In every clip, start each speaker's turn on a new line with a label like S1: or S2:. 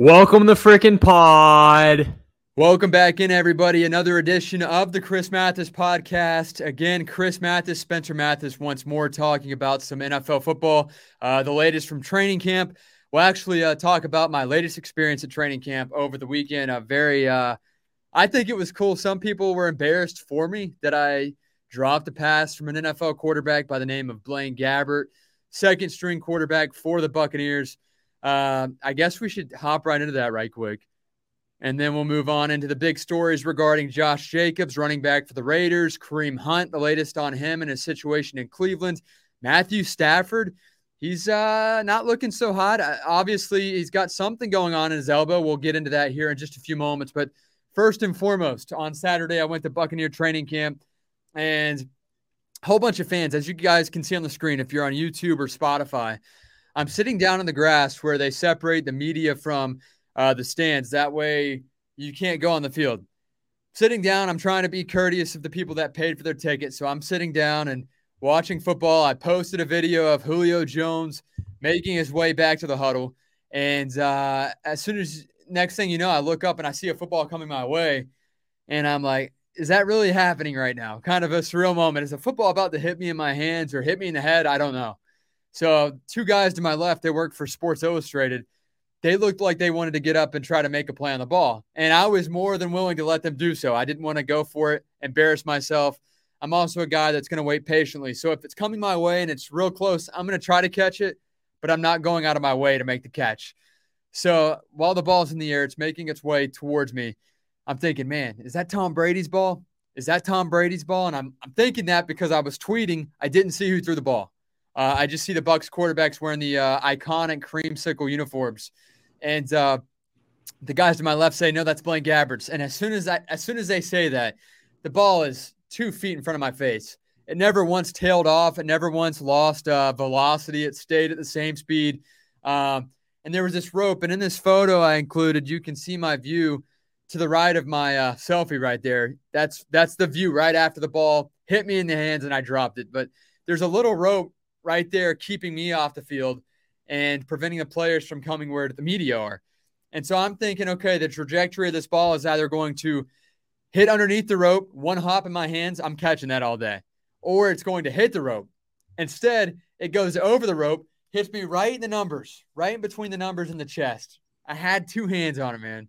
S1: Welcome to frickin' pod.
S2: Welcome back in, everybody. Another edition of the Chris Mathis podcast. Again, Chris Mathis, Spencer Mathis, once more talking about some NFL football, uh, the latest from training camp. We'll actually uh, talk about my latest experience at training camp over the weekend. A very, uh, I think it was cool. Some people were embarrassed for me that I dropped a pass from an NFL quarterback by the name of Blaine Gabbert, second string quarterback for the Buccaneers. Uh, I guess we should hop right into that right quick. And then we'll move on into the big stories regarding Josh Jacobs, running back for the Raiders, Kareem Hunt, the latest on him and his situation in Cleveland, Matthew Stafford. He's uh, not looking so hot. Uh, obviously, he's got something going on in his elbow. We'll get into that here in just a few moments. But first and foremost, on Saturday, I went to Buccaneer training camp and a whole bunch of fans, as you guys can see on the screen, if you're on YouTube or Spotify, I'm sitting down in the grass where they separate the media from uh, the stands. That way you can't go on the field. Sitting down, I'm trying to be courteous of the people that paid for their ticket. So I'm sitting down and watching football. I posted a video of Julio Jones making his way back to the huddle. And uh, as soon as next thing you know, I look up and I see a football coming my way. And I'm like, is that really happening right now? Kind of a surreal moment. Is a football about to hit me in my hands or hit me in the head? I don't know. So two guys to my left, they work for Sports Illustrated. They looked like they wanted to get up and try to make a play on the ball. And I was more than willing to let them do so. I didn't want to go for it, embarrass myself. I'm also a guy that's going to wait patiently. So if it's coming my way and it's real close, I'm going to try to catch it, but I'm not going out of my way to make the catch. So while the ball's in the air, it's making its way towards me. I'm thinking, man, is that Tom Brady's ball? Is that Tom Brady's ball? And I'm, I'm thinking that because I was tweeting, I didn't see who threw the ball. Uh, I just see the Bucks quarterbacks wearing the uh, iconic creamsicle uniforms, and uh, the guys to my left say, "No, that's Blaine Gabbert's." And as soon as I, as soon as they say that, the ball is two feet in front of my face. It never once tailed off. It never once lost uh, velocity. It stayed at the same speed. Um, and there was this rope. And in this photo I included, you can see my view to the right of my uh, selfie right there. That's that's the view right after the ball hit me in the hands and I dropped it. But there's a little rope right there keeping me off the field and preventing the players from coming where the media are. And so I'm thinking, okay, the trajectory of this ball is either going to hit underneath the rope, one hop in my hands, I'm catching that all day, or it's going to hit the rope. Instead, it goes over the rope, hits me right in the numbers, right in between the numbers in the chest. I had two hands on it, man.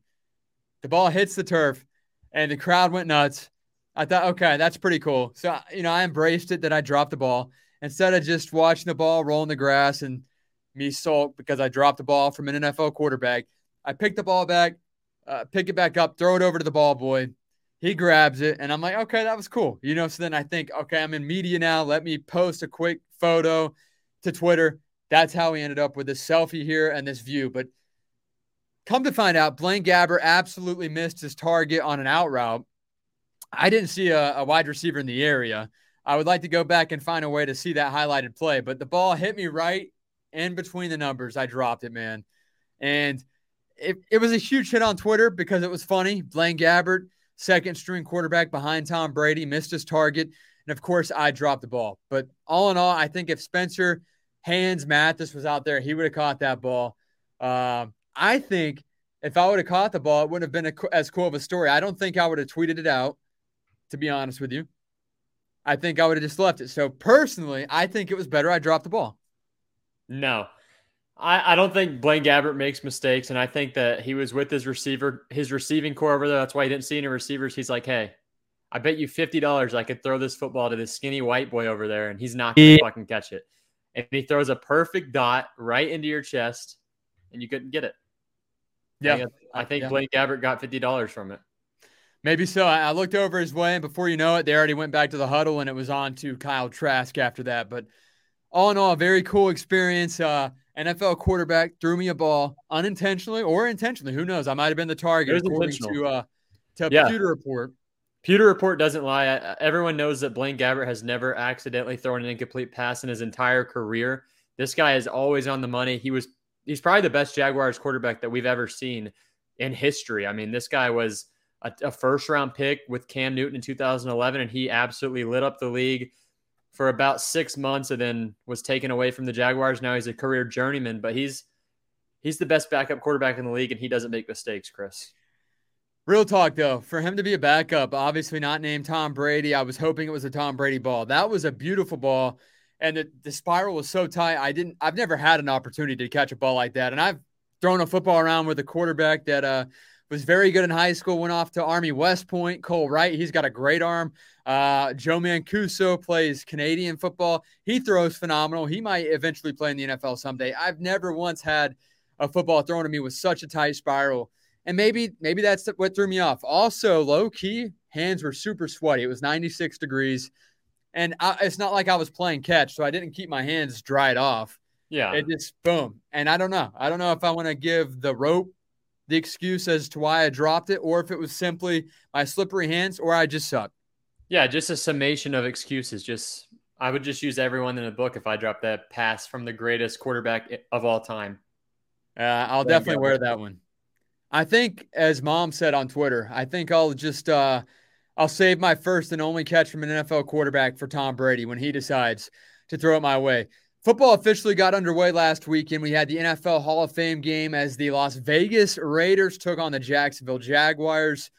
S2: The ball hits the turf, and the crowd went nuts. I thought, okay, that's pretty cool. So, you know, I embraced it that I dropped the ball instead of just watching the ball roll in the grass and me sulk because I dropped the ball from an NFL quarterback. I pick the ball back, uh, pick it back up, throw it over to the ball boy. He grabs it, and I'm like, okay, that was cool. You know, so then I think, okay, I'm in media now. Let me post a quick photo to Twitter. That's how we ended up with this selfie here and this view. But come to find out, Blaine Gabbert absolutely missed his target on an out route. I didn't see a, a wide receiver in the area. I would like to go back and find a way to see that highlighted play, but the ball hit me right in between the numbers. I dropped it, man. And it, it was a huge hit on Twitter because it was funny. Blaine Gabbert, second string quarterback behind Tom Brady, missed his target. And of course, I dropped the ball. But all in all, I think if Spencer Hands Mathis was out there, he would have caught that ball. Um, I think if I would have caught the ball, it wouldn't have been a, as cool of a story. I don't think I would have tweeted it out, to be honest with you. I think I would have just left it. So personally, I think it was better I dropped the ball.
S1: No. I, I don't think Blaine Gabbert makes mistakes, and I think that he was with his receiver, his receiving corps over there. That's why he didn't see any receivers. He's like, "Hey, I bet you fifty dollars I could throw this football to this skinny white boy over there, and he's not gonna yeah. fucking catch it." And he throws a perfect dot right into your chest, and you couldn't get it. Yeah, I think yeah. Blaine Gabbert got fifty dollars from it.
S2: Maybe so. I looked over his way, and before you know it, they already went back to the huddle, and it was on to Kyle Trask after that. But all in all, a very cool experience. Uh, NFL quarterback threw me a ball unintentionally or intentionally. Who knows? I might have been the target according to uh, to yeah. Pewter Report.
S1: Pewter Report doesn't lie. Everyone knows that Blaine Gabbert has never accidentally thrown an incomplete pass in his entire career. This guy is always on the money. He was he's probably the best Jaguars quarterback that we've ever seen in history. I mean, this guy was a, a first round pick with Cam Newton in 2011, and he absolutely lit up the league for about six months and then was taken away from the Jaguars. Now he's a career journeyman, but he's he's the best backup quarterback in the league, and he doesn't make mistakes, Chris.
S2: Real talk though, for him to be a backup, obviously not named Tom Brady. I was hoping it was a Tom Brady ball. That was a beautiful ball, and the, the spiral was so tight. I didn't. I've never had an opportunity to catch a ball like that, and I've thrown a football around with a quarterback that uh, was very good in high school. Went off to Army West Point. Cole Wright, he's got a great arm. Uh, Joe Mancuso plays Canadian football. He throws phenomenal. He might eventually play in the NFL someday. I've never once had a football thrown at me with such a tight spiral. And maybe maybe that's what threw me off. Also, low key, hands were super sweaty. It was 96 degrees. And I, it's not like I was playing catch, so I didn't keep my hands dried off.
S1: Yeah.
S2: It just boom. And I don't know. I don't know if I want to give the rope the excuse as to why I dropped it or if it was simply my slippery hands or I just suck.
S1: Yeah, just a summation of excuses. Just I would just use everyone in the book if I dropped that pass from the greatest quarterback of all time.
S2: Uh, I'll definitely wear that one. I think, as mom said on Twitter, I think I'll just uh, I'll save my first and only catch from an NFL quarterback for Tom Brady when he decides to throw it my way. Football officially got underway last weekend. We had the NFL Hall of Fame game as the Las Vegas Raiders took on the Jacksonville Jaguars.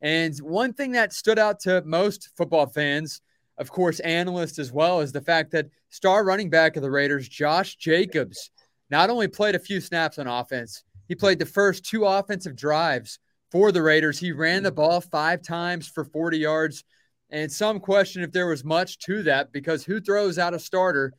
S2: And one thing that stood out to most football fans, of course, analysts as well, is the fact that star running back of the Raiders, Josh Jacobs, not only played a few snaps on offense, he played the first two offensive drives for the Raiders. He ran the ball five times for 40 yards. And some question if there was much to that because who throws out a starter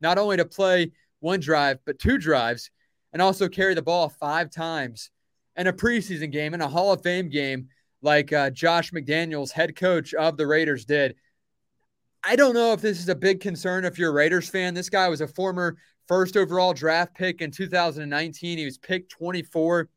S2: not only to play one drive, but two drives and also carry the ball five times in a preseason game, in a Hall of Fame game, like uh, Josh McDaniels, head coach of the Raiders, did. I don't know if this is a big concern if you're a Raiders fan. This guy was a former first overall draft pick in 2019. He was picked 24.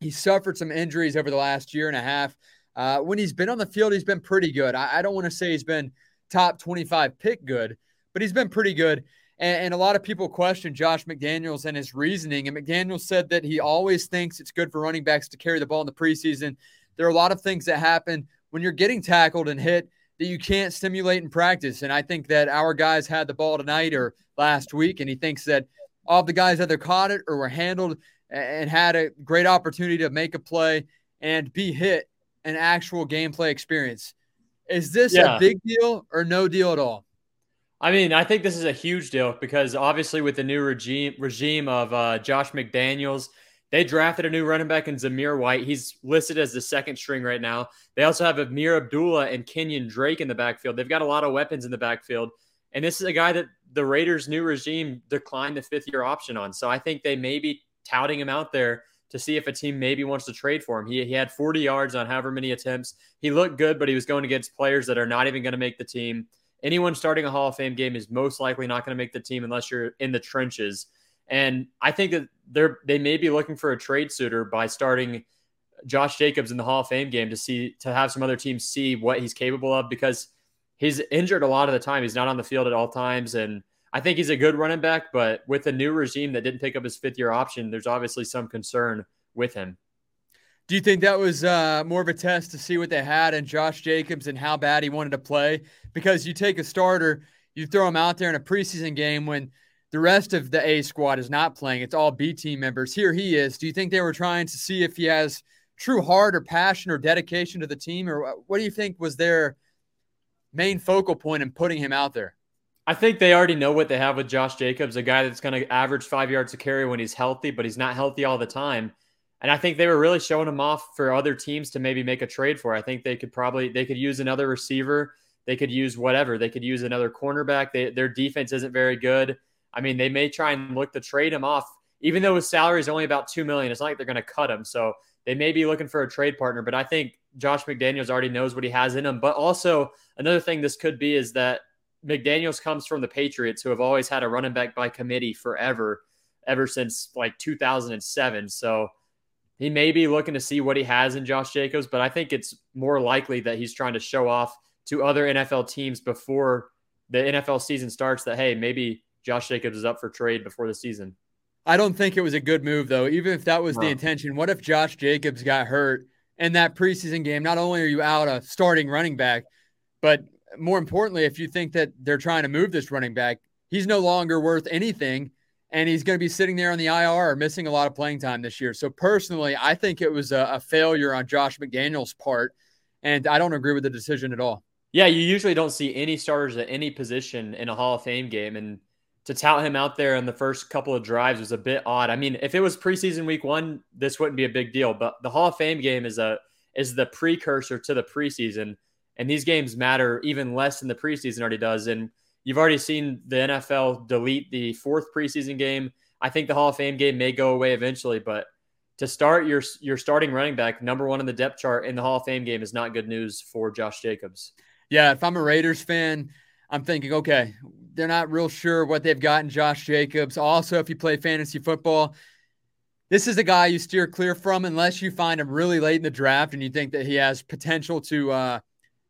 S2: He suffered some injuries over the last year and a half. Uh, when he's been on the field, he's been pretty good. I, I don't want to say he's been top 25 pick good, but he's been pretty good. And, and, a lot of people question Josh McDaniels and his reasoning. And McDaniels said that he always thinks it's good for running backs to carry the ball in the preseason. There are a lot of things that happen when you're getting tackled and hit that you can't stimulate in practice. And I think that our guys had the ball tonight or last week, and he thinks that all the guys either caught it or were handled and had a great opportunity to make a play and be hit an actual gameplay experience. Is this yeah. a big deal or no deal at all?
S1: I mean, I think this is a huge deal because obviously with the new regime regime of uh, Josh McDaniels, they drafted a new running back in Zamir White. He's listed as the second string right now. They also have Ameer Abdullah and Kenyan Drake in the backfield. They've got a lot of weapons in the backfield. And this is a guy that the Raiders' new regime declined the fifth year option on. So I think they may be touting him out there to see if a team maybe wants to trade for him. He, he had 40 yards on however many attempts. He looked good, but he was going against players that are not even going to make the team anyone starting a Hall of Fame game is most likely not going to make the team unless you're in the trenches. And I think that they're they may be looking for a trade suitor by starting Josh Jacobs in the Hall of Fame game to see to have some other teams see what he's capable of because he's injured a lot of the time. He's not on the field at all times. And I think he's a good running back, but with a new regime that didn't pick up his fifth year option, there's obviously some concern with him.
S2: Do you think that was uh, more of a test to see what they had in Josh Jacobs and how bad he wanted to play? Because you take a starter, you throw him out there in a preseason game when the rest of the A squad is not playing. It's all B team members. Here he is. Do you think they were trying to see if he has true heart or passion or dedication to the team? Or what do you think was their main focal point in putting him out there?
S1: I think they already know what they have with Josh Jacobs, a guy that's going to average five yards a carry when he's healthy, but he's not healthy all the time. And I think they were really showing him off for other teams to maybe make a trade for. I think they could probably they could use another receiver. They could use whatever. They could use another cornerback. They, their defense isn't very good. I mean, they may try and look to trade him off, even though his salary is only about two million. It's not like they're going to cut him. So they may be looking for a trade partner. But I think Josh McDaniels already knows what he has in him. But also another thing this could be is that McDaniels comes from the Patriots, who have always had a running back by committee forever, ever since like 2007. So he may be looking to see what he has in Josh Jacobs, but I think it's more likely that he's trying to show off to other NFL teams before the NFL season starts that, hey, maybe Josh Jacobs is up for trade before the season.
S2: I don't think it was a good move, though, even if that was no. the intention. What if Josh Jacobs got hurt in that preseason game? Not only are you out a starting running back, but more importantly, if you think that they're trying to move this running back, he's no longer worth anything and he's going to be sitting there on the IR, or missing a lot of playing time this year. So personally, I think it was a, a failure on Josh McDaniels' part, and I don't agree with the decision at all.
S1: Yeah, you usually don't see any starters at any position in a Hall of Fame game, and to tout him out there in the first couple of drives was a bit odd. I mean, if it was preseason week one, this wouldn't be a big deal, but the Hall of Fame game is a is the precursor to the preseason, and these games matter even less than the preseason already does, and You've already seen the NFL delete the fourth preseason game. I think the Hall of Fame game may go away eventually, but to start your your starting running back number one in the depth chart in the Hall of Fame game is not good news for Josh Jacobs.
S2: Yeah, if I'm a Raiders fan, I'm thinking, okay, they're not real sure what they've got in Josh Jacobs. Also, if you play fantasy football, this is a guy you steer clear from unless you find him really late in the draft and you think that he has potential to uh,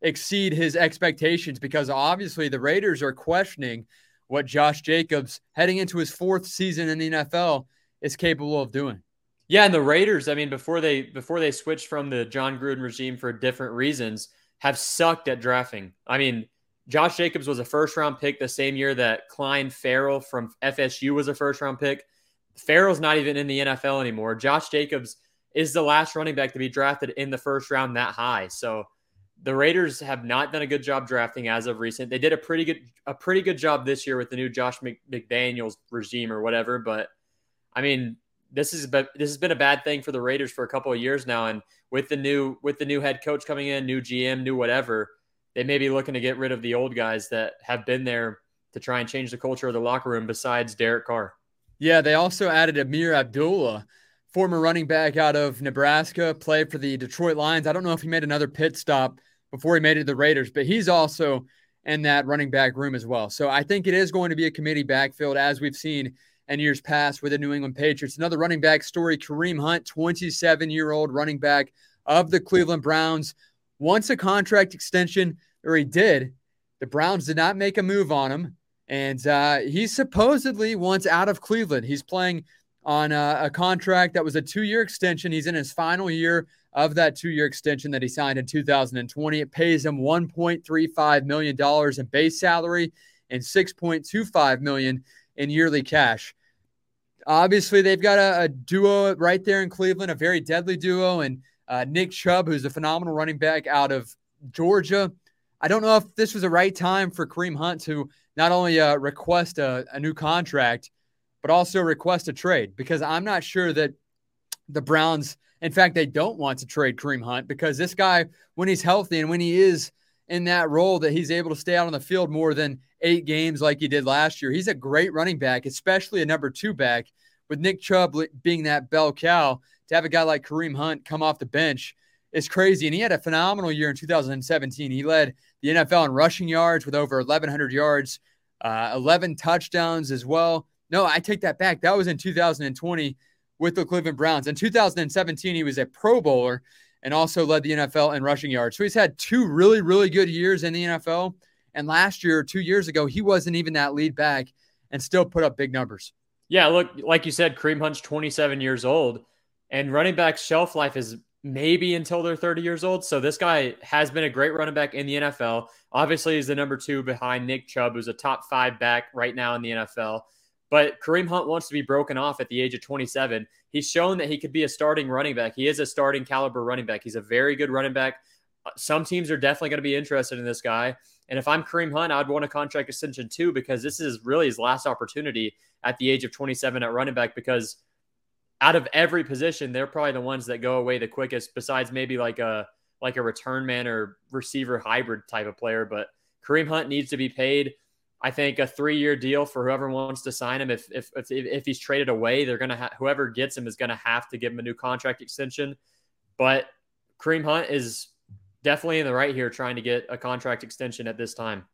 S2: exceed his expectations because obviously the Raiders are questioning what Josh Jacobs heading into his fourth season in the NFL is capable of doing.
S1: Yeah, and the Raiders, I mean, before they before they switched from the Jon Gruden regime for different reasons, have sucked at drafting. I mean, Josh Jacobs was a first round pick the same year that Clelin Ferrell from FSU was a first round pick. Ferrell's not even in the NFL anymore. Josh Jacobs is the last running back to be drafted in the first round that high. So the Raiders have not done a good job drafting as of recent. They did a pretty good a pretty good job this year with the new Josh McDaniels regime or whatever. But I mean, this is this has been a bad thing for the Raiders for a couple of years now. And with the new with the new head coach coming in, new GM, new whatever, they may be looking to get rid of the old guys that have been there to try and change the culture of the locker room. Besides Derek Carr.
S2: Yeah, they also added Ameer Abdullah former running back out of Nebraska, played for the Detroit Lions. I don't know if he made another pit stop before he made it to the Raiders, but he's also in that running back room as well. So I think it is going to be a committee backfield as we've seen in years past with the New England Patriots. Another running back story Kareem Hunt, 27 year old running back of the Cleveland Browns, wants a contract extension, or he did. The Browns did not make a move on him. And uh, he supposedly wants out of Cleveland. He's playing on a, a contract that was a two year extension. He's in his final year of that two year extension that he signed in 2020. It pays him $1.35 million in base salary and 6.25 million in yearly cash. Obviously, they've got a, a duo right there in Cleveland, a very deadly duo, and uh, Nick Chubb, who's a phenomenal running back out of Georgia. I don't know if this was the right time for Kareem Hunt to not only uh, request a, a new contract, but also request a trade because I'm not sure that the Browns in fact, they don't want to trade Kareem Hunt because this guy, when he's healthy and when he is in that role that he's able to stay out on the field more than eight games like he did last year, he's a great running back, especially a number two back. With Nick Chubb being that bell cow, to have a guy like Kareem Hunt come off the bench is crazy. And he had a phenomenal year in 2017. He led the NFL in rushing yards with over 1,100 yards, uh, 11 touchdowns as well. No, I take that back. That was in 2020 with the Cleveland Browns. In 2017, he was a Pro Bowler and also led the NFL in rushing yards. So he's had two really, really good years in the NFL. And last year, two years ago, he wasn't even that lead back and still put up big numbers.
S1: Yeah, look, like you said, Kareem Hunt's 27 years old, and running back shelf life is maybe until they're 30 years old. So this guy has been a great running back in the NFL. Obviously, he's the number two behind Nick Chubb, who's a top five back right now in the NFL. But Kareem Hunt wants to be broken off at the age of 27. He's shown that he could be a starting running back. He is a starting caliber running back. He's a very good running back. Uh, some teams are definitely going to be interested in this guy. And if I'm Kareem Hunt, I'd want a contract extension too, because this is really his last opportunity at the age of 27 at running back. Because out of every position, they're probably the ones that go away the quickest, besides maybe like a like a return man or receiver hybrid type of player. But Kareem Hunt needs to be paid. I think a three-year deal for whoever wants to sign him. If if if, if he's traded away, they're gonna ha- whoever gets him is gonna have to give him a new contract extension. But Kareem Hunt is definitely in the right here, trying to get a contract extension at this time.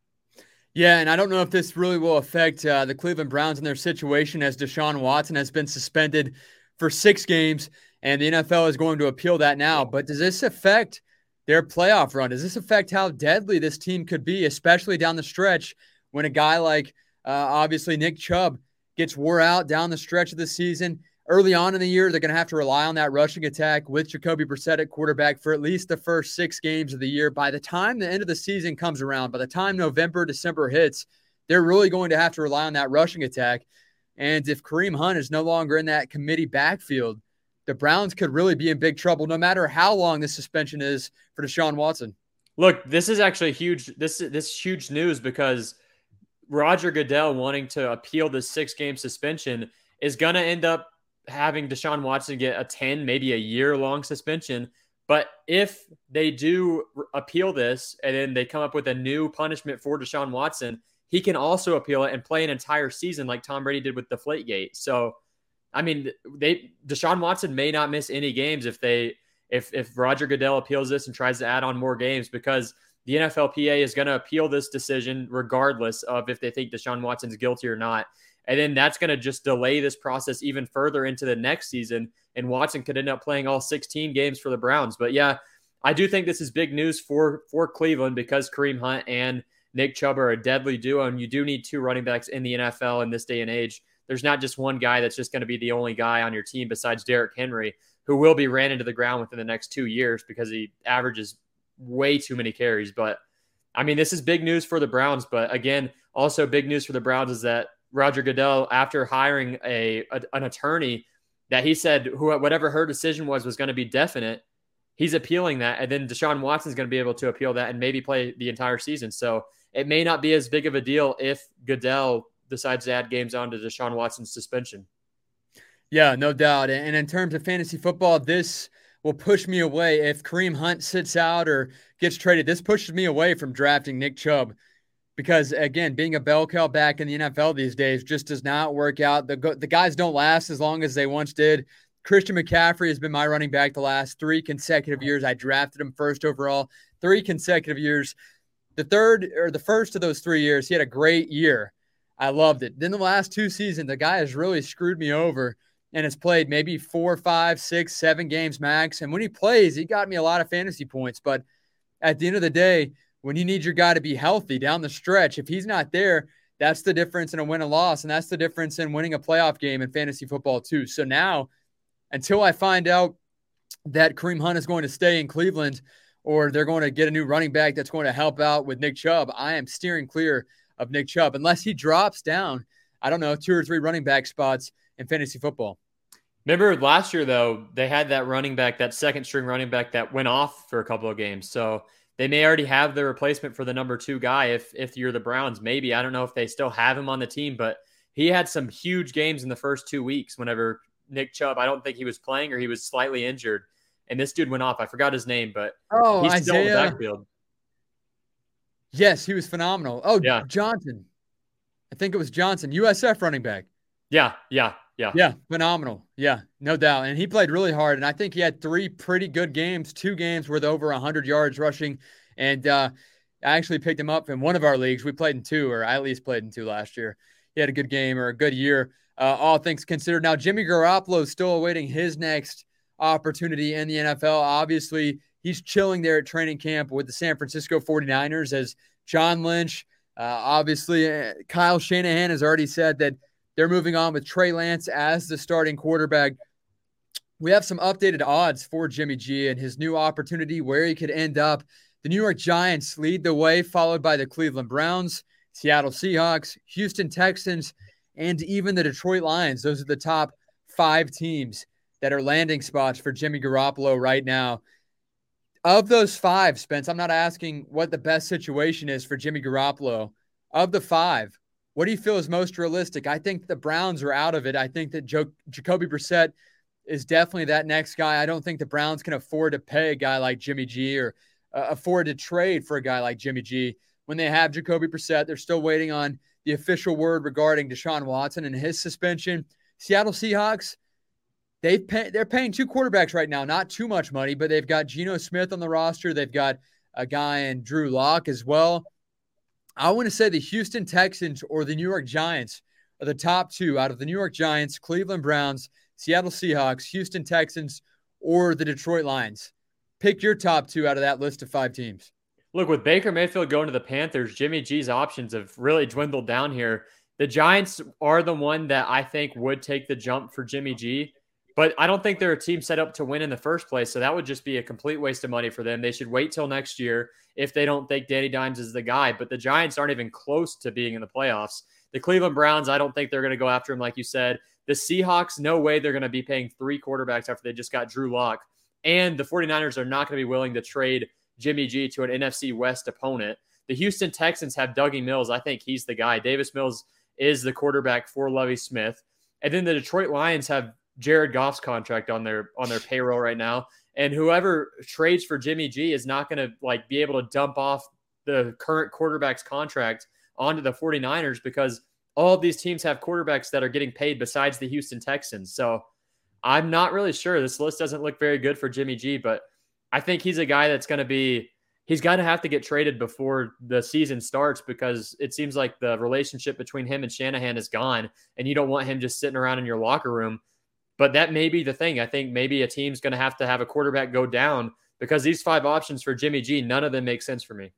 S2: Yeah, and I don't know if this really will affect uh, the Cleveland Browns and their situation as Deshaun Watson has been suspended for six games, and the NFL is going to appeal that now. But does this affect their playoff run? Does this affect how deadly this team could be, especially down the stretch? When a guy like uh, obviously Nick Chubb gets wore out down the stretch of the season. Early on in the year, they're going to have to rely on that rushing attack with Jacoby Brissett at quarterback for at least the first six games of the year. By the time the end of the season comes around, by the time November, December hits, they're really going to have to rely on that rushing attack. And if Kareem Hunt is no longer in that committee backfield, the Browns could really be in big trouble no matter how long the suspension is for Deshaun Watson.
S1: Look, this is actually huge. This this is huge news because Roger Goodell wanting to appeal this six game suspension is going to end up having Deshaun Watson get a 10, maybe a year long suspension. But if they do appeal this and then they come up with a new punishment for Deshaun Watson, he can also appeal it and play an entire season like Tom Brady did with the Gate. So, I mean, they Deshaun Watson may not miss any games if they if if Roger Goodell appeals this and tries to add on more games because the NFLPA is going to appeal this decision regardless of if they think Deshaun Watson's guilty or not. And then that's going to just delay this process even further into the next season. And Watson could end up playing all 16 games for the Browns. But yeah, I do think this is big news for for Cleveland because Kareem Hunt and Nick Chubb are a deadly duo, and you do need two running backs in the NFL in this day and age. There's not just one guy that's just going to be the only guy on your team besides Derrick Henry, who will be ran into the ground within the next two years because he averages way too many carries. But I mean, this is big news for the Browns. But again, also big news for the Browns is that Roger Goodell, after hiring a, a an attorney, that he said who whatever her decision was was going to be definite. He's appealing that, and then Deshaun Watson's going to be able to appeal that and maybe play the entire season. So it may not be as big of a deal if Goodell decides to add games on to Deshaun Watson's suspension.
S2: Yeah, no doubt. And in terms of fantasy football, this will push me away. If Kareem Hunt sits out or gets traded, this pushes me away from drafting Nick Chubb because, again, being a bell cow back in the NFL these days just does not work out. The, the guys don't last as long as they once did. Christian McCaffrey has been my running back the last three consecutive years. I drafted him first overall, three consecutive years. The third or the first of those three years, he had a great year. I loved it. Then the last two seasons, the guy has really screwed me over and has played maybe four, five, six, seven games max. And when he plays, he got me a lot of fantasy points. But at the end of the day, when you need your guy to be healthy down the stretch, if he's not there, that's the difference in a win and loss. And that's the difference in winning a playoff game in fantasy football, too. So now, until I find out that Kareem Hunt is going to stay in Cleveland or they're going to get a new running back that's going to help out with Nick Chubb, I am steering clear of Nick Chubb unless he drops down, I don't know, two or three running back spots in fantasy football.
S1: Remember last year though, they had that running back, that second string running back that went off for a couple of games. So they may already have the replacement for the number two guy if if you're the Browns. Maybe I don't know if they still have him on the team, but he had some huge games in the first two weeks. Whenever Nick Chubb, I don't think he was playing or he was slightly injured, and this dude went off. I forgot his name, but
S2: oh, he's Isaiah. still in the backfield. Yes, he was phenomenal. Oh, yeah. Johnson. I think it was Johnson, USF running back.
S1: Yeah, yeah, yeah.
S2: Yeah, phenomenal. Yeah, no doubt. And he played really hard. And I think he had three pretty good games, two games with over 100 yards rushing. And uh, I actually picked him up in one of our leagues. We played in two, or I at least played in two last year. He had a good game or a good year, uh, all things considered. Now, Jimmy Garoppolo is still awaiting his next opportunity in the NFL. Obviously, he's chilling there at training camp with the San Francisco 49ers as John Lynch. Uh, obviously, uh, Kyle Shanahan has already said that they're moving on with Trey Lance as the starting quarterback. We have some updated odds for Jimmy G and his new opportunity where he could end up. The New York Giants lead the way, followed by the Cleveland Browns, Seattle Seahawks, Houston Texans, and even the Detroit Lions. Those are the top five teams that are landing spots for Jimmy Garoppolo right now. Of those five, Spence, I'm not asking what the best situation is for Jimmy Garoppolo. Of the five, what do you feel is most realistic? I think the Browns are out of it. I think that Jacoby Brissett is definitely that next guy. I don't think the Browns can afford to pay a guy like Jimmy G or uh, afford to trade for a guy like Jimmy G. When they have Jacoby Brissett, they're still waiting on the official word regarding Deshaun Watson and his suspension. Seattle Seahawks, they've pay, they're paying two quarterbacks right now, not too much money, but they've got Geno Smith on the roster. They've got a guy in Drew Lock as well. I want to say the Houston Texans or the New York Giants are the top two out of the New York Giants, Cleveland Browns, Seattle Seahawks, Houston Texans, or the Detroit Lions. Pick your top two out of that list of five teams.
S1: Look, with Baker Mayfield going to the Panthers, Jimmy G's options have really dwindled down here. The Giants are the one that I think would take the jump for Jimmy G. But I don't think they're a team set up to win in the first place. So that would just be a complete waste of money for them. They should wait till next year if they don't think Danny Dimes is the guy. But the Giants aren't even close to being in the playoffs. The Cleveland Browns, I don't think they're going to go after him, like you said. The Seahawks, no way they're going to be paying three quarterbacks after they just got Drew Lock. And the 49ers are not going to be willing to trade Jimmy G to an NFC West opponent. The Houston Texans have Dougie Mills. I think he's the guy. Davis Mills is the quarterback for Lovie Smith. And then the Detroit Lions have Jared Goff's contract on their on their payroll right now. And whoever trades for Jimmy G is not going to like be able to dump off the current quarterback's contract onto the 49ers because all of these teams have quarterbacks that are getting paid besides the Houston Texans. So I'm not really sure. This list doesn't look very good for Jimmy G, but I think he's a guy that's going to be he's going to have to get traded before the season starts because it seems like the relationship between him and Shanahan is gone and you don't want him just sitting around in your locker room. But that may be the thing. I think maybe a team's going to have to have a quarterback go down because these five options for Jimmy G, none of them make sense for me.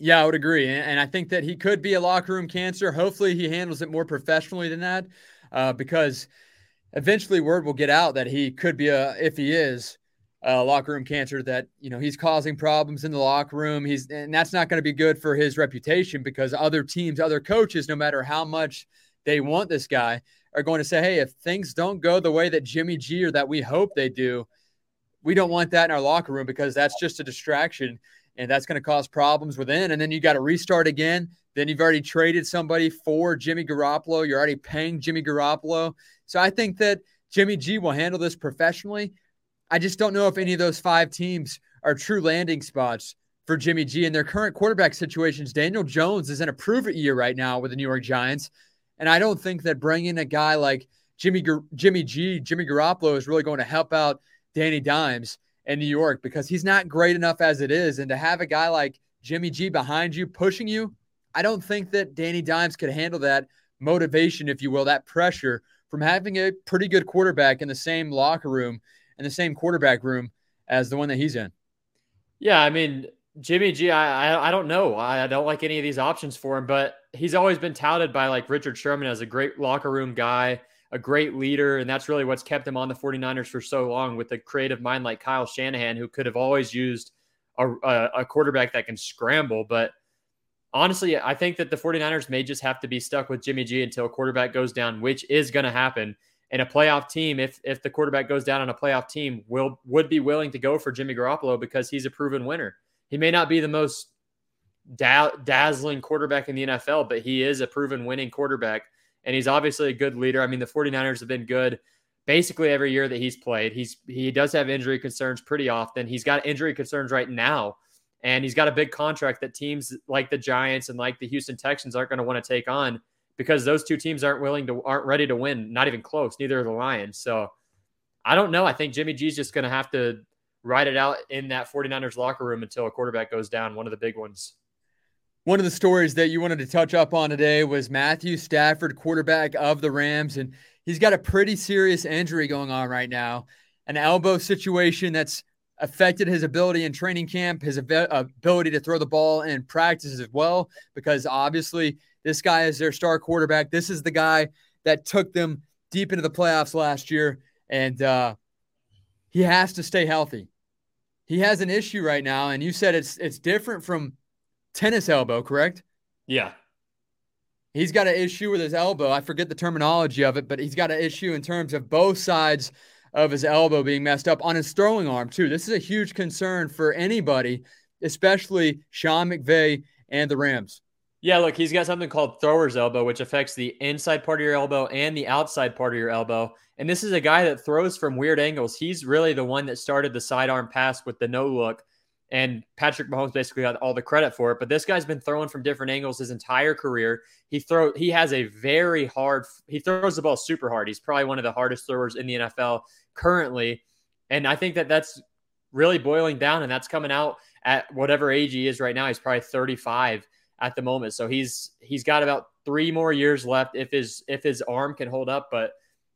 S2: Yeah, I would agree. And I think that he could be a locker room cancer. Hopefully, he handles it more professionally than that uh, because eventually word will get out that he could be a, if he is, a locker room cancer that, you know, he's causing problems in the locker room. He's, and that's not going to be good for his reputation because other teams, other coaches, no matter how much they want this guy, are going to say, hey, if things don't go the way that Jimmy G or that we hope they do, we don't want that in our locker room because that's just a distraction and that's going to cause problems within. And then you got to restart again. Then you've already traded somebody for Jimmy Garoppolo. You're already paying Jimmy Garoppolo. So I think that Jimmy G will handle this professionally. I just don't know if any of those five teams are true landing spots for Jimmy G in their current quarterback situations. Daniel Jones is in a prove it year right now with the New York Giants. And I don't think that bringing a guy like Jimmy, Jimmy G, Jimmy Garoppolo is really going to help out Danny Dimes in New York because he's not great enough as it is. And to have a guy like Jimmy G behind you pushing you, I don't think that Danny Dimes could handle that motivation, if you will, that pressure from having a pretty good quarterback in the same locker room in the same quarterback room as the one that he's in.
S1: Yeah, I mean, Jimmy G, I, I, I don't know. I don't like any of these options for him, but he's always been touted by like Richard Sherman as a great locker room guy, a great leader. And that's really what's kept him on the 49ers for so long with a creative mind like Kyle Shanahan, who could have always used a, a, a quarterback that can scramble. But honestly, I think that the 49ers may just have to be stuck with Jimmy G until a quarterback goes down, which is going to happen and a playoff team, if if the quarterback goes down on a playoff team, will would be willing to go for Jimmy Garoppolo because he's a proven winner. He may not be the most da- dazzling quarterback in the NFL, but he is a proven winning quarterback. And he's obviously a good leader. I mean, the 49ers have been good basically every year that he's played. He's he does have injury concerns pretty often. He's got injury concerns right now. And he's got a big contract that teams like the Giants and like the Houston Texans aren't going to want to take on because those two teams aren't willing to aren't ready to win, not even close. Neither are the Lions. So I don't know. I think Jimmy G's just going to have to ride it out in that 49ers locker room until a quarterback goes down, one of the big ones.
S2: One of the stories that you wanted to touch up on today was Matthew Stafford, quarterback of the Rams, and he's got a pretty serious injury going on right now, an elbow situation that's affected his ability in training camp, his ability to throw the ball in practice as well, because obviously this guy is their star quarterback. This is the guy that took them deep into the playoffs last year, and uh, he has to stay healthy. He has an issue right now, and you said it's it's different from tennis elbow, correct?
S1: Yeah.
S2: He's got an issue with his elbow. I forget the terminology of it, but he's got an issue in terms of both sides of his elbow being messed up on his throwing arm, too. This is a huge concern for anybody, especially Sean McVay and the Rams.
S1: Yeah, look, he's got something called thrower's elbow, which affects the inside part of your elbow and the outside part of your elbow. And this is a guy that throws from weird angles. He's really the one that started the sidearm pass with the no look. And Patrick Mahomes basically got all the credit for it. But this guy's been throwing from different angles his entire career. He throw he has a very hard he throws the ball super hard. He's probably one of the hardest throwers in the NFL currently. And I think that that's really boiling down, and that's coming out at whatever age he is right now. He's probably 35 at the moment. So he's he's got about three more years left if his if his arm can hold up. But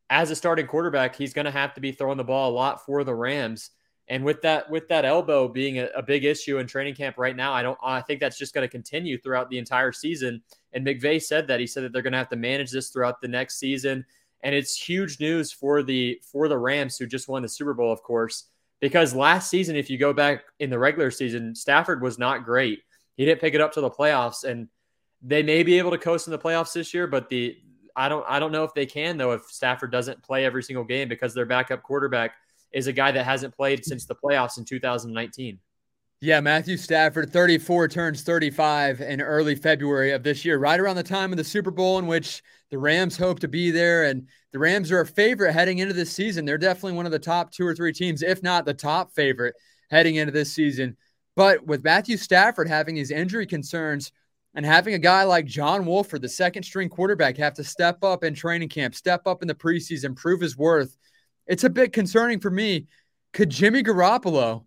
S1: as a starting quarterback, he's going to have to be throwing the ball a lot for the Rams. And with that with that elbow being a, a big issue in training camp right now, I don't I think that's just going to continue throughout the entire season. And McVay said that he said that they're going to have to manage this throughout the next season. And it's huge news for the for the Rams who just won the Super Bowl, of course, because last season, if you go back in the regular season, Stafford was not great he didn't pick it up to the playoffs. And They may be able to coast in the playoffs this year, but the I don't I don't know if they can though if Stafford doesn't play every single game because their backup quarterback is a guy that hasn't played since the playoffs in 2019.
S2: Yeah, Matthew Stafford, 34, turns 35 in early February of this year, right around the time of the Super Bowl, in which the Rams hope to be there. And the Rams are a favorite heading into this season. They're definitely one of the top two or three teams, if not the top favorite heading into this season. But with Matthew Stafford having these injury concerns and having a guy like John Wolford, the second string quarterback, have to step up in training camp, step up in the preseason, prove his worth, it's a bit concerning for me. Could Jimmy Garoppolo?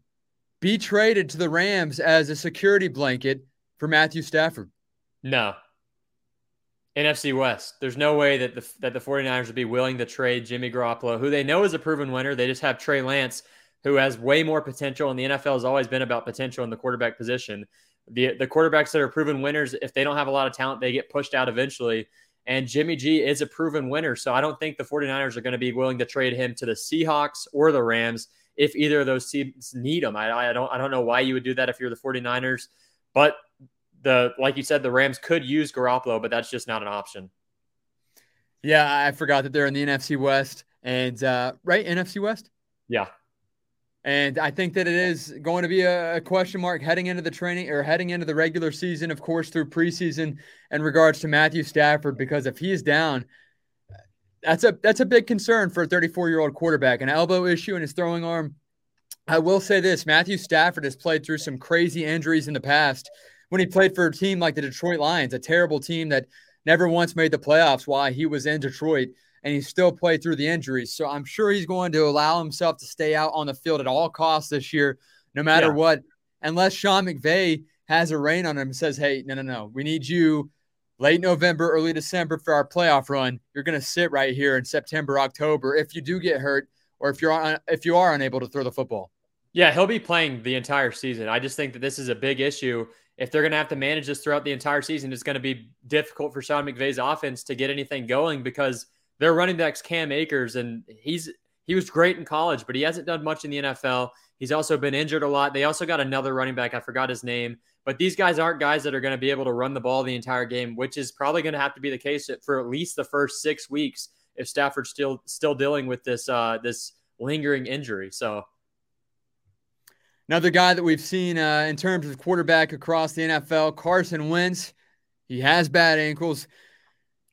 S2: be traded to the Rams as a security blanket for Matthew Stafford?
S1: No. NFC West. There's no way that the that the 49ers would be willing to trade Jimmy Garoppolo, who they know is a proven winner. They just have Trey Lance, who has way more potential, and the NFL has always been about potential in the quarterback position. The the quarterbacks that are proven winners, if they don't have a lot of talent, they get pushed out eventually. And Jimmy G is a proven winner. So I don't think the 49ers are going to be willing to trade him to the Seahawks or the Rams if either of those teams need him. I, I don't I don't know why you would do that if you're the 49ers, but the like you said, the Rams could use Garoppolo, but that's just not an option.
S2: Yeah, I forgot that they're in the NFC West and uh, right NFC West.
S1: Yeah,
S2: and I think that it is going to be a, question mark heading into the training or heading into the regular season, of course, through preseason in regards to Matthew Stafford, because if he's down, that's a that's a big concern for a 34 year old quarterback. An elbow issue in his throwing arm. I will say this: Matthew Stafford has played through some crazy injuries in the past. When he played for a team like the Detroit Lions, a terrible team that never once made the playoffs while he was in Detroit, and he still played through the injuries. So I'm sure he's going to allow himself to stay out on the field at all costs this year, no matter yeah. what, unless Sean McVay has a rein on him and says, "Hey, no, no, no, we need you late November, early December for our playoff run, you're going to sit right here in September, October if you do get hurt or if you're on, if you are unable to throw the football.
S1: Yeah, he'll be playing the entire season. I just think that this is a big issue. If they're going to have to manage this throughout the entire season, it's going to be difficult for Sean McVay's offense to get anything going because they're running backs Cam Akers and he's he was great in college, but he hasn't done much in the NFL. He's also been injured a lot. They also got another running back. I forgot his name, but these guys aren't guys that are going to be able to run the ball the entire game, which is probably going to have to be the case for at least the first six weeks if Stafford's still still dealing with this uh, this lingering injury. So.
S2: Another guy that we've seen uh, in terms of quarterback across the NFL, Carson Wentz. He has bad ankles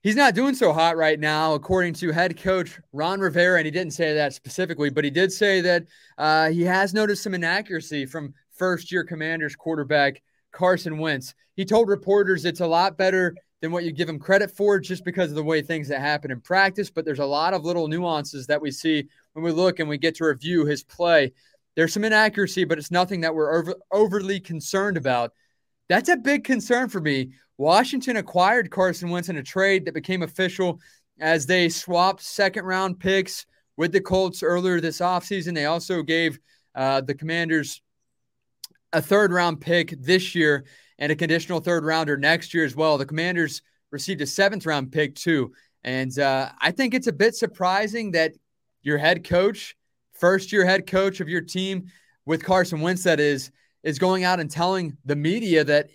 S2: he's not doing so hot right now, according to head coach Ron Rivera. And he didn't say that specifically, but he did say that uh, he has noticed some inaccuracy from first year Commanders quarterback Carson Wentz. He told reporters it's a lot better than what you give him credit for just because of the way things that happen in practice. But there's a lot of little nuances that we see when we look and we get to review his play. There's some inaccuracy, but it's nothing that we're over, overly concerned about. That's a big concern for me. Washington acquired Carson Wentz in a trade that became official as they swapped second round picks with the Colts earlier this offseason. They also gave uh, the Commanders a third round pick this year and a conditional third rounder next year as well. The Commanders received a seventh round pick too. And uh, I think it's a bit surprising that your head coach, first year head coach of your team with Carson Wentz, that is, is going out and telling the media that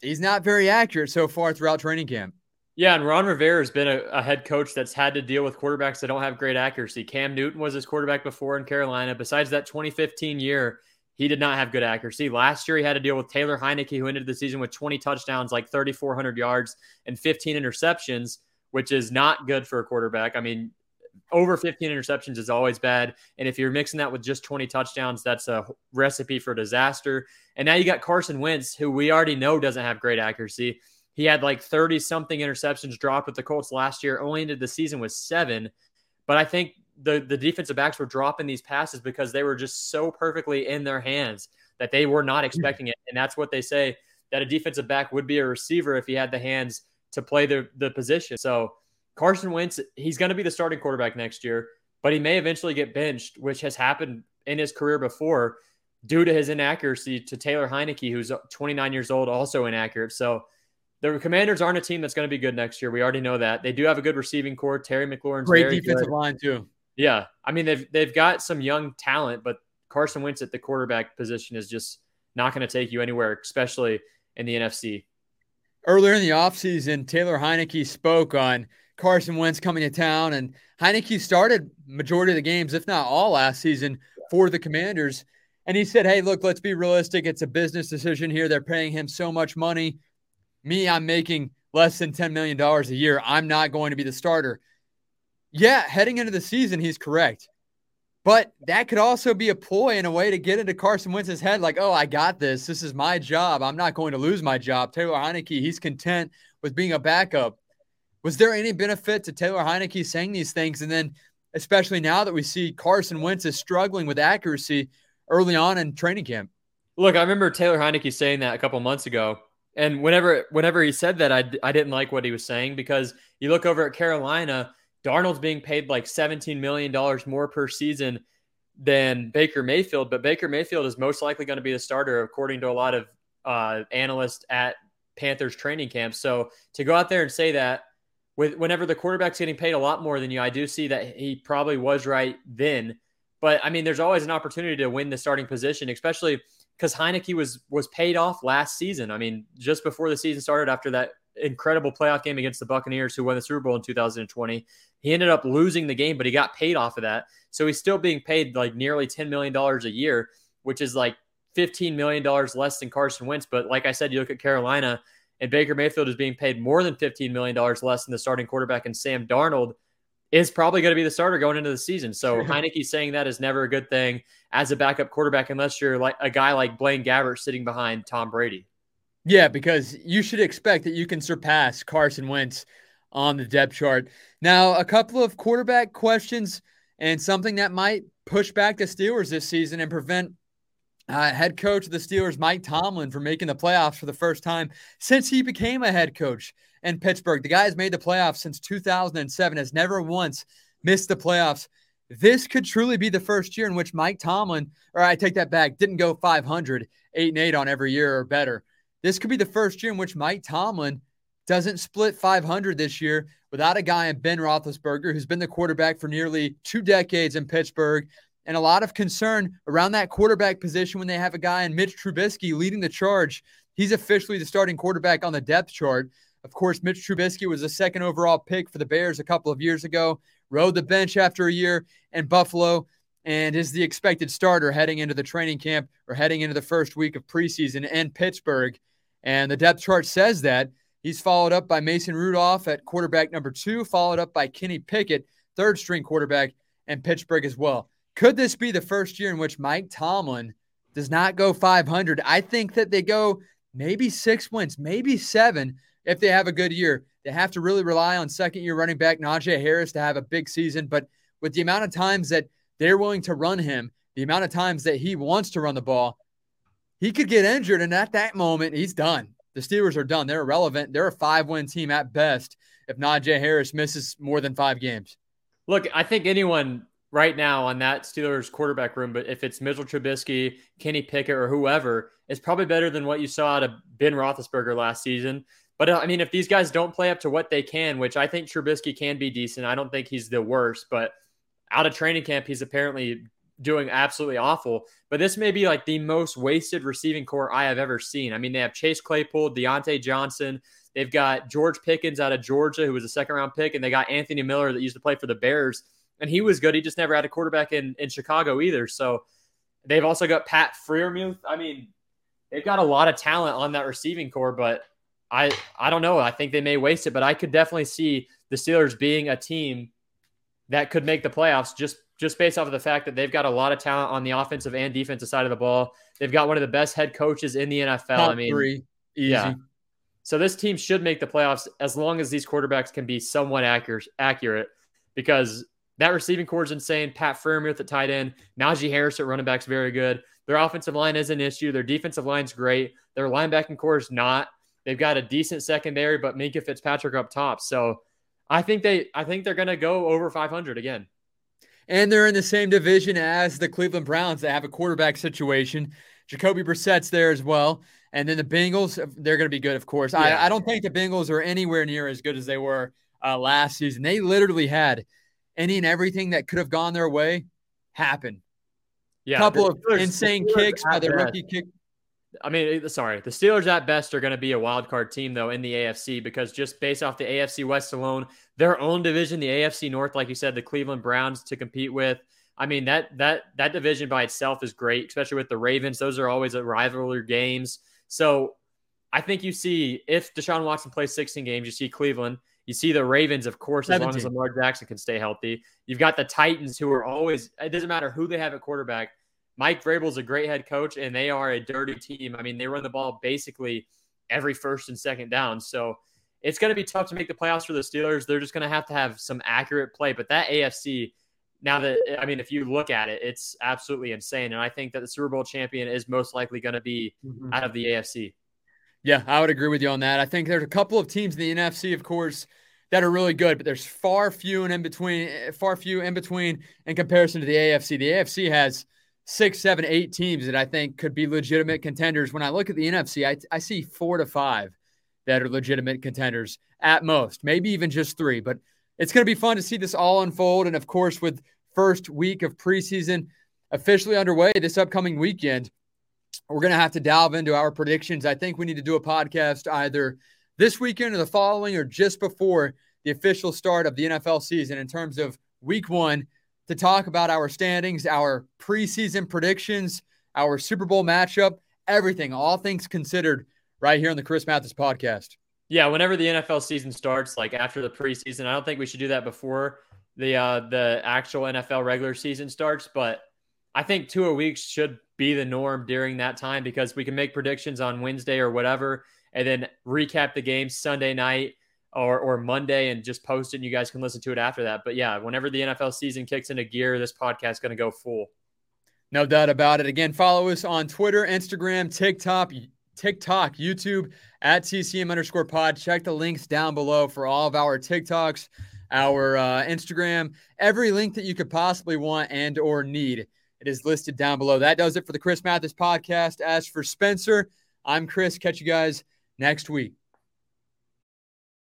S2: he's not very accurate so far throughout training camp.
S1: Yeah, and Ron Rivera has been a, a, head coach that's had to deal with quarterbacks that don't have great accuracy. Cam Newton was his quarterback before in Carolina. Besides that 2015 year, he did not have good accuracy. Last year, he had to deal with Taylor Heinicke, who ended the season with 20 touchdowns, like 3,400 yards, and 15 interceptions, which is not good for a quarterback. I mean, over 15 interceptions is always bad. And if you're mixing that with just 20 touchdowns, that's a recipe for disaster. And now you got Carson Wentz, who we already know doesn't have great accuracy. He had like 30 something interceptions dropped with the Colts last year, only ended the season with seven. But I think the, the defensive backs were dropping these passes because they were just so perfectly in their hands that they were not hmm. expecting it. And that's what they say that a defensive back would be a receiver if he had the hands to play the, the position. So Carson Wentz, he's going to be the starting quarterback next year, but he may eventually get benched, which has happened in his career before due to his inaccuracy to Taylor Heinicke, who's 29 years old, also inaccurate. So the Commanders aren't a team that's going to be good next year. We already know that. They do have a good receiving corps. Terry McLaurin's
S2: great defensive good. line too.
S1: Yeah, I mean they've they've got some young talent, but Carson Wentz at the quarterback position is just not going to take you anywhere, especially in the NFC
S2: earlier in the offseason, Taylor Heinicke spoke on Carson Wentz coming to town, and Heinicke started majority of the games, if not all, last season for the Commanders. And he said, "Hey, look, let's be realistic. It's a business decision here. They're paying him so much money. Me, I'm making less than $10 million a year. I'm not going to be the starter." Yeah, heading into the season, he's correct. But that could also be a ploy in a way to get into Carson Wentz's head, like, oh, I got this. This is my job. I'm not going to lose my job. Taylor Heinicke, he's content with being a backup. Was there any benefit to Taylor Heinicke saying these things? And then, especially now that we see Carson Wentz is struggling with accuracy early on in training camp.
S1: Look, I remember Taylor Heinicke saying that a couple months ago. And whenever whenever he said that, I, I didn't like what he was saying because you look over at Carolina, Darnold's being paid like $17 million more per season than Baker Mayfield, but Baker Mayfield is most likely going to be the starter, according to a lot of uh, analysts at Panthers training camp. So to go out there and say that with whenever the quarterback's getting paid a lot more than you, I do see that he probably was right then. But I mean, there's always an opportunity to win the starting position, especially because Heinicke was was paid off last season. I mean, just before the season started, after that incredible playoff game against the Buccaneers, who won the Super Bowl in 2020. He ended up losing the game, but he got paid off of that. So he's still being paid like nearly $10 million a year, which is like $15 million less than Carson Wentz. But like I said, you look at Carolina and Baker Mayfield is being paid more than $15 million less than the starting quarterback, and Sam Darnold is probably going to be the starter going into the season. So Heinicke saying that is never a good thing as a backup quarterback, unless you're like a guy like Blaine Gabbert sitting behind Tom Brady.
S2: Yeah, because you should expect that you can surpass Carson Wentz on the depth chart. Now, a couple of quarterback questions and something that might push back the Steelers this season and prevent uh, head coach of the Steelers, Mike Tomlin, for making the playoffs for the first time since he became a head coach in Pittsburgh. The guy has made the playoffs since 2007, has never once missed the playoffs. This could truly be the first year in which Mike Tomlin, or I take that back, didn't go 500, 8 and 8 on every year or better. This could be the first year in which Mike Tomlin doesn't split 500 this year without a guy in Ben Roethlisberger, who's been the quarterback for nearly two decades in Pittsburgh, and a lot of concern around that quarterback position when they have a guy in Mitch Trubisky leading the charge. He's officially the starting quarterback on the depth chart. Of course, Mitch Trubisky was the second overall pick for the Bears a couple of years ago, rode the bench after a year in Buffalo, and is the expected starter heading into the training camp or heading into the first week of preseason in Pittsburgh. And the depth chart says that. He's followed up by Mason Rudolph at quarterback number two, followed up by Kenny Pickett, third string quarterback, and Pittsburgh as well. Could this be the first year in which Mike Tomlin does not go 500? I think that they go maybe six wins, maybe seven if they have a good year. They have to really rely on second year running back Najee Harris to have a big season. But with the amount of times that they're willing to run him, the amount of times that he wants to run the ball, he could get injured, and at that moment, he's done. The Steelers are done. They're irrelevant. They're a five-win team at best if Najee Harris misses more than five games.
S1: Look, I think anyone right now on that Steelers quarterback room, but if it's Mitchell Trubisky, Kenny Pickett, or whoever, it's probably better than what you saw out of Ben Roethlisberger last season. But I mean, if these guys don't play up to what they can, which I think Trubisky can be decent, I don't think he's the worst, but out of training camp, he's apparently doing absolutely awful. But this may be like the most wasted receiving corps I have ever seen. I mean, they have Chase Claypool, Diontae Johnson. They've got George Pickens out of Georgia, who was a second round pick, and they got Anthony Miller that used to play for the Bears, and he was good. He just never had a quarterback in, in Chicago either. So they've also got Pat Freiermuth. I mean, they've got a lot of talent on that receiving corps, but I I don't know. I think they may waste it, but I could definitely see the Steelers being a team that could make the playoffs just just based off of the fact that they've got a lot of talent on the offensive and defensive side of the ball. They've got one of the best head coaches in the NFL.
S2: Top
S1: I mean,
S2: three, easy.
S1: yeah. So this team should make the playoffs as long as these quarterbacks can be somewhat accurate, accurate because that receiving corps is insane. Pat Freiermuth at tight end, Najee Harris at running back's very good. Their offensive line is an issue. Their defensive line's great. Their linebacking corps is not. They've got a decent secondary, but Minkah Fitzpatrick up top. So I think they, I think they're going to go over 500 again
S2: and they're in the same division as the Cleveland Browns that have a quarterback situation. Jacoby Brissett's there as well. And then the Bengals, they're going to be good, of course. Yeah. I, I, don't think the Bengals are anywhere near as good as they were uh, last season. They literally had any and everything that could have gone their way happen. Yeah, a couple of insane kicks by the rookie kick.
S1: I mean, sorry, the Steelers at best are going to be a wild card team though in the AFC because just based off the AFC West alone, their own division, the AFC North, like you said, the Cleveland Browns to compete with. I mean that that that division by itself is great, especially with the Ravens. Those are always a rivalry games. So I think you see if Deshaun Watson plays 16 games, you see Cleveland. You see the Ravens, of course, 17. as long as Lamar Jackson can stay healthy. You've got the Titans, who are always, it doesn't matter who they have at quarterback. Mike Vrabel's a great head coach, and they are a dirty team. I mean, they run the ball basically every first and second down. So it's going to be tough to make the playoffs for the Steelers. They're just going to have to have some accurate play. But that AFC, now that, I mean, if you look at it, it's absolutely insane. And I think that the Super Bowl champion is most likely going to be mm-hmm. out of the AFC.
S2: Yeah, I would agree with you on that. I think there's a couple of teams in the NFC, of course, that are really good, but there's far few and in between, far few in between in comparison to the AFC. The AFC has six, seven, eight teams that I think could be legitimate contenders. When I look at the NFC, I, I see four to five that are legitimate contenders at most, maybe even just three. But it's going to be fun to see this all unfold. And of course, with first week of preseason officially underway this upcoming weekend, we're going to have to delve into our predictions. I think we need to do a podcast either this weekend or the following or just before the official start of the NFL season in terms of week one to talk about our standings, our preseason predictions, our Super Bowl matchup, everything, all things considered, right here on the Chris Mathis podcast.
S1: Yeah, whenever the NFL season starts, like after the preseason, I don't think we should do that before the uh, the actual NFL regular season starts, but I think two a week should be the norm during that time because we can make predictions on Wednesday or whatever, and then recap the game Sunday night or or Monday and just post it. and You guys can listen to it after that. But yeah, whenever the NFL season kicks into gear, this podcast is going to go full.
S2: No doubt about it. Again, follow us on Twitter, Instagram, TikTok, TikTok, YouTube at TCM underscore pod. Check the links down below for all of our TikToks, our uh, Instagram, every link that you could possibly want and or need. It is listed down below. That does it for the Chris Mathis podcast. As for Spencer, I'm Chris. Catch you guys next week.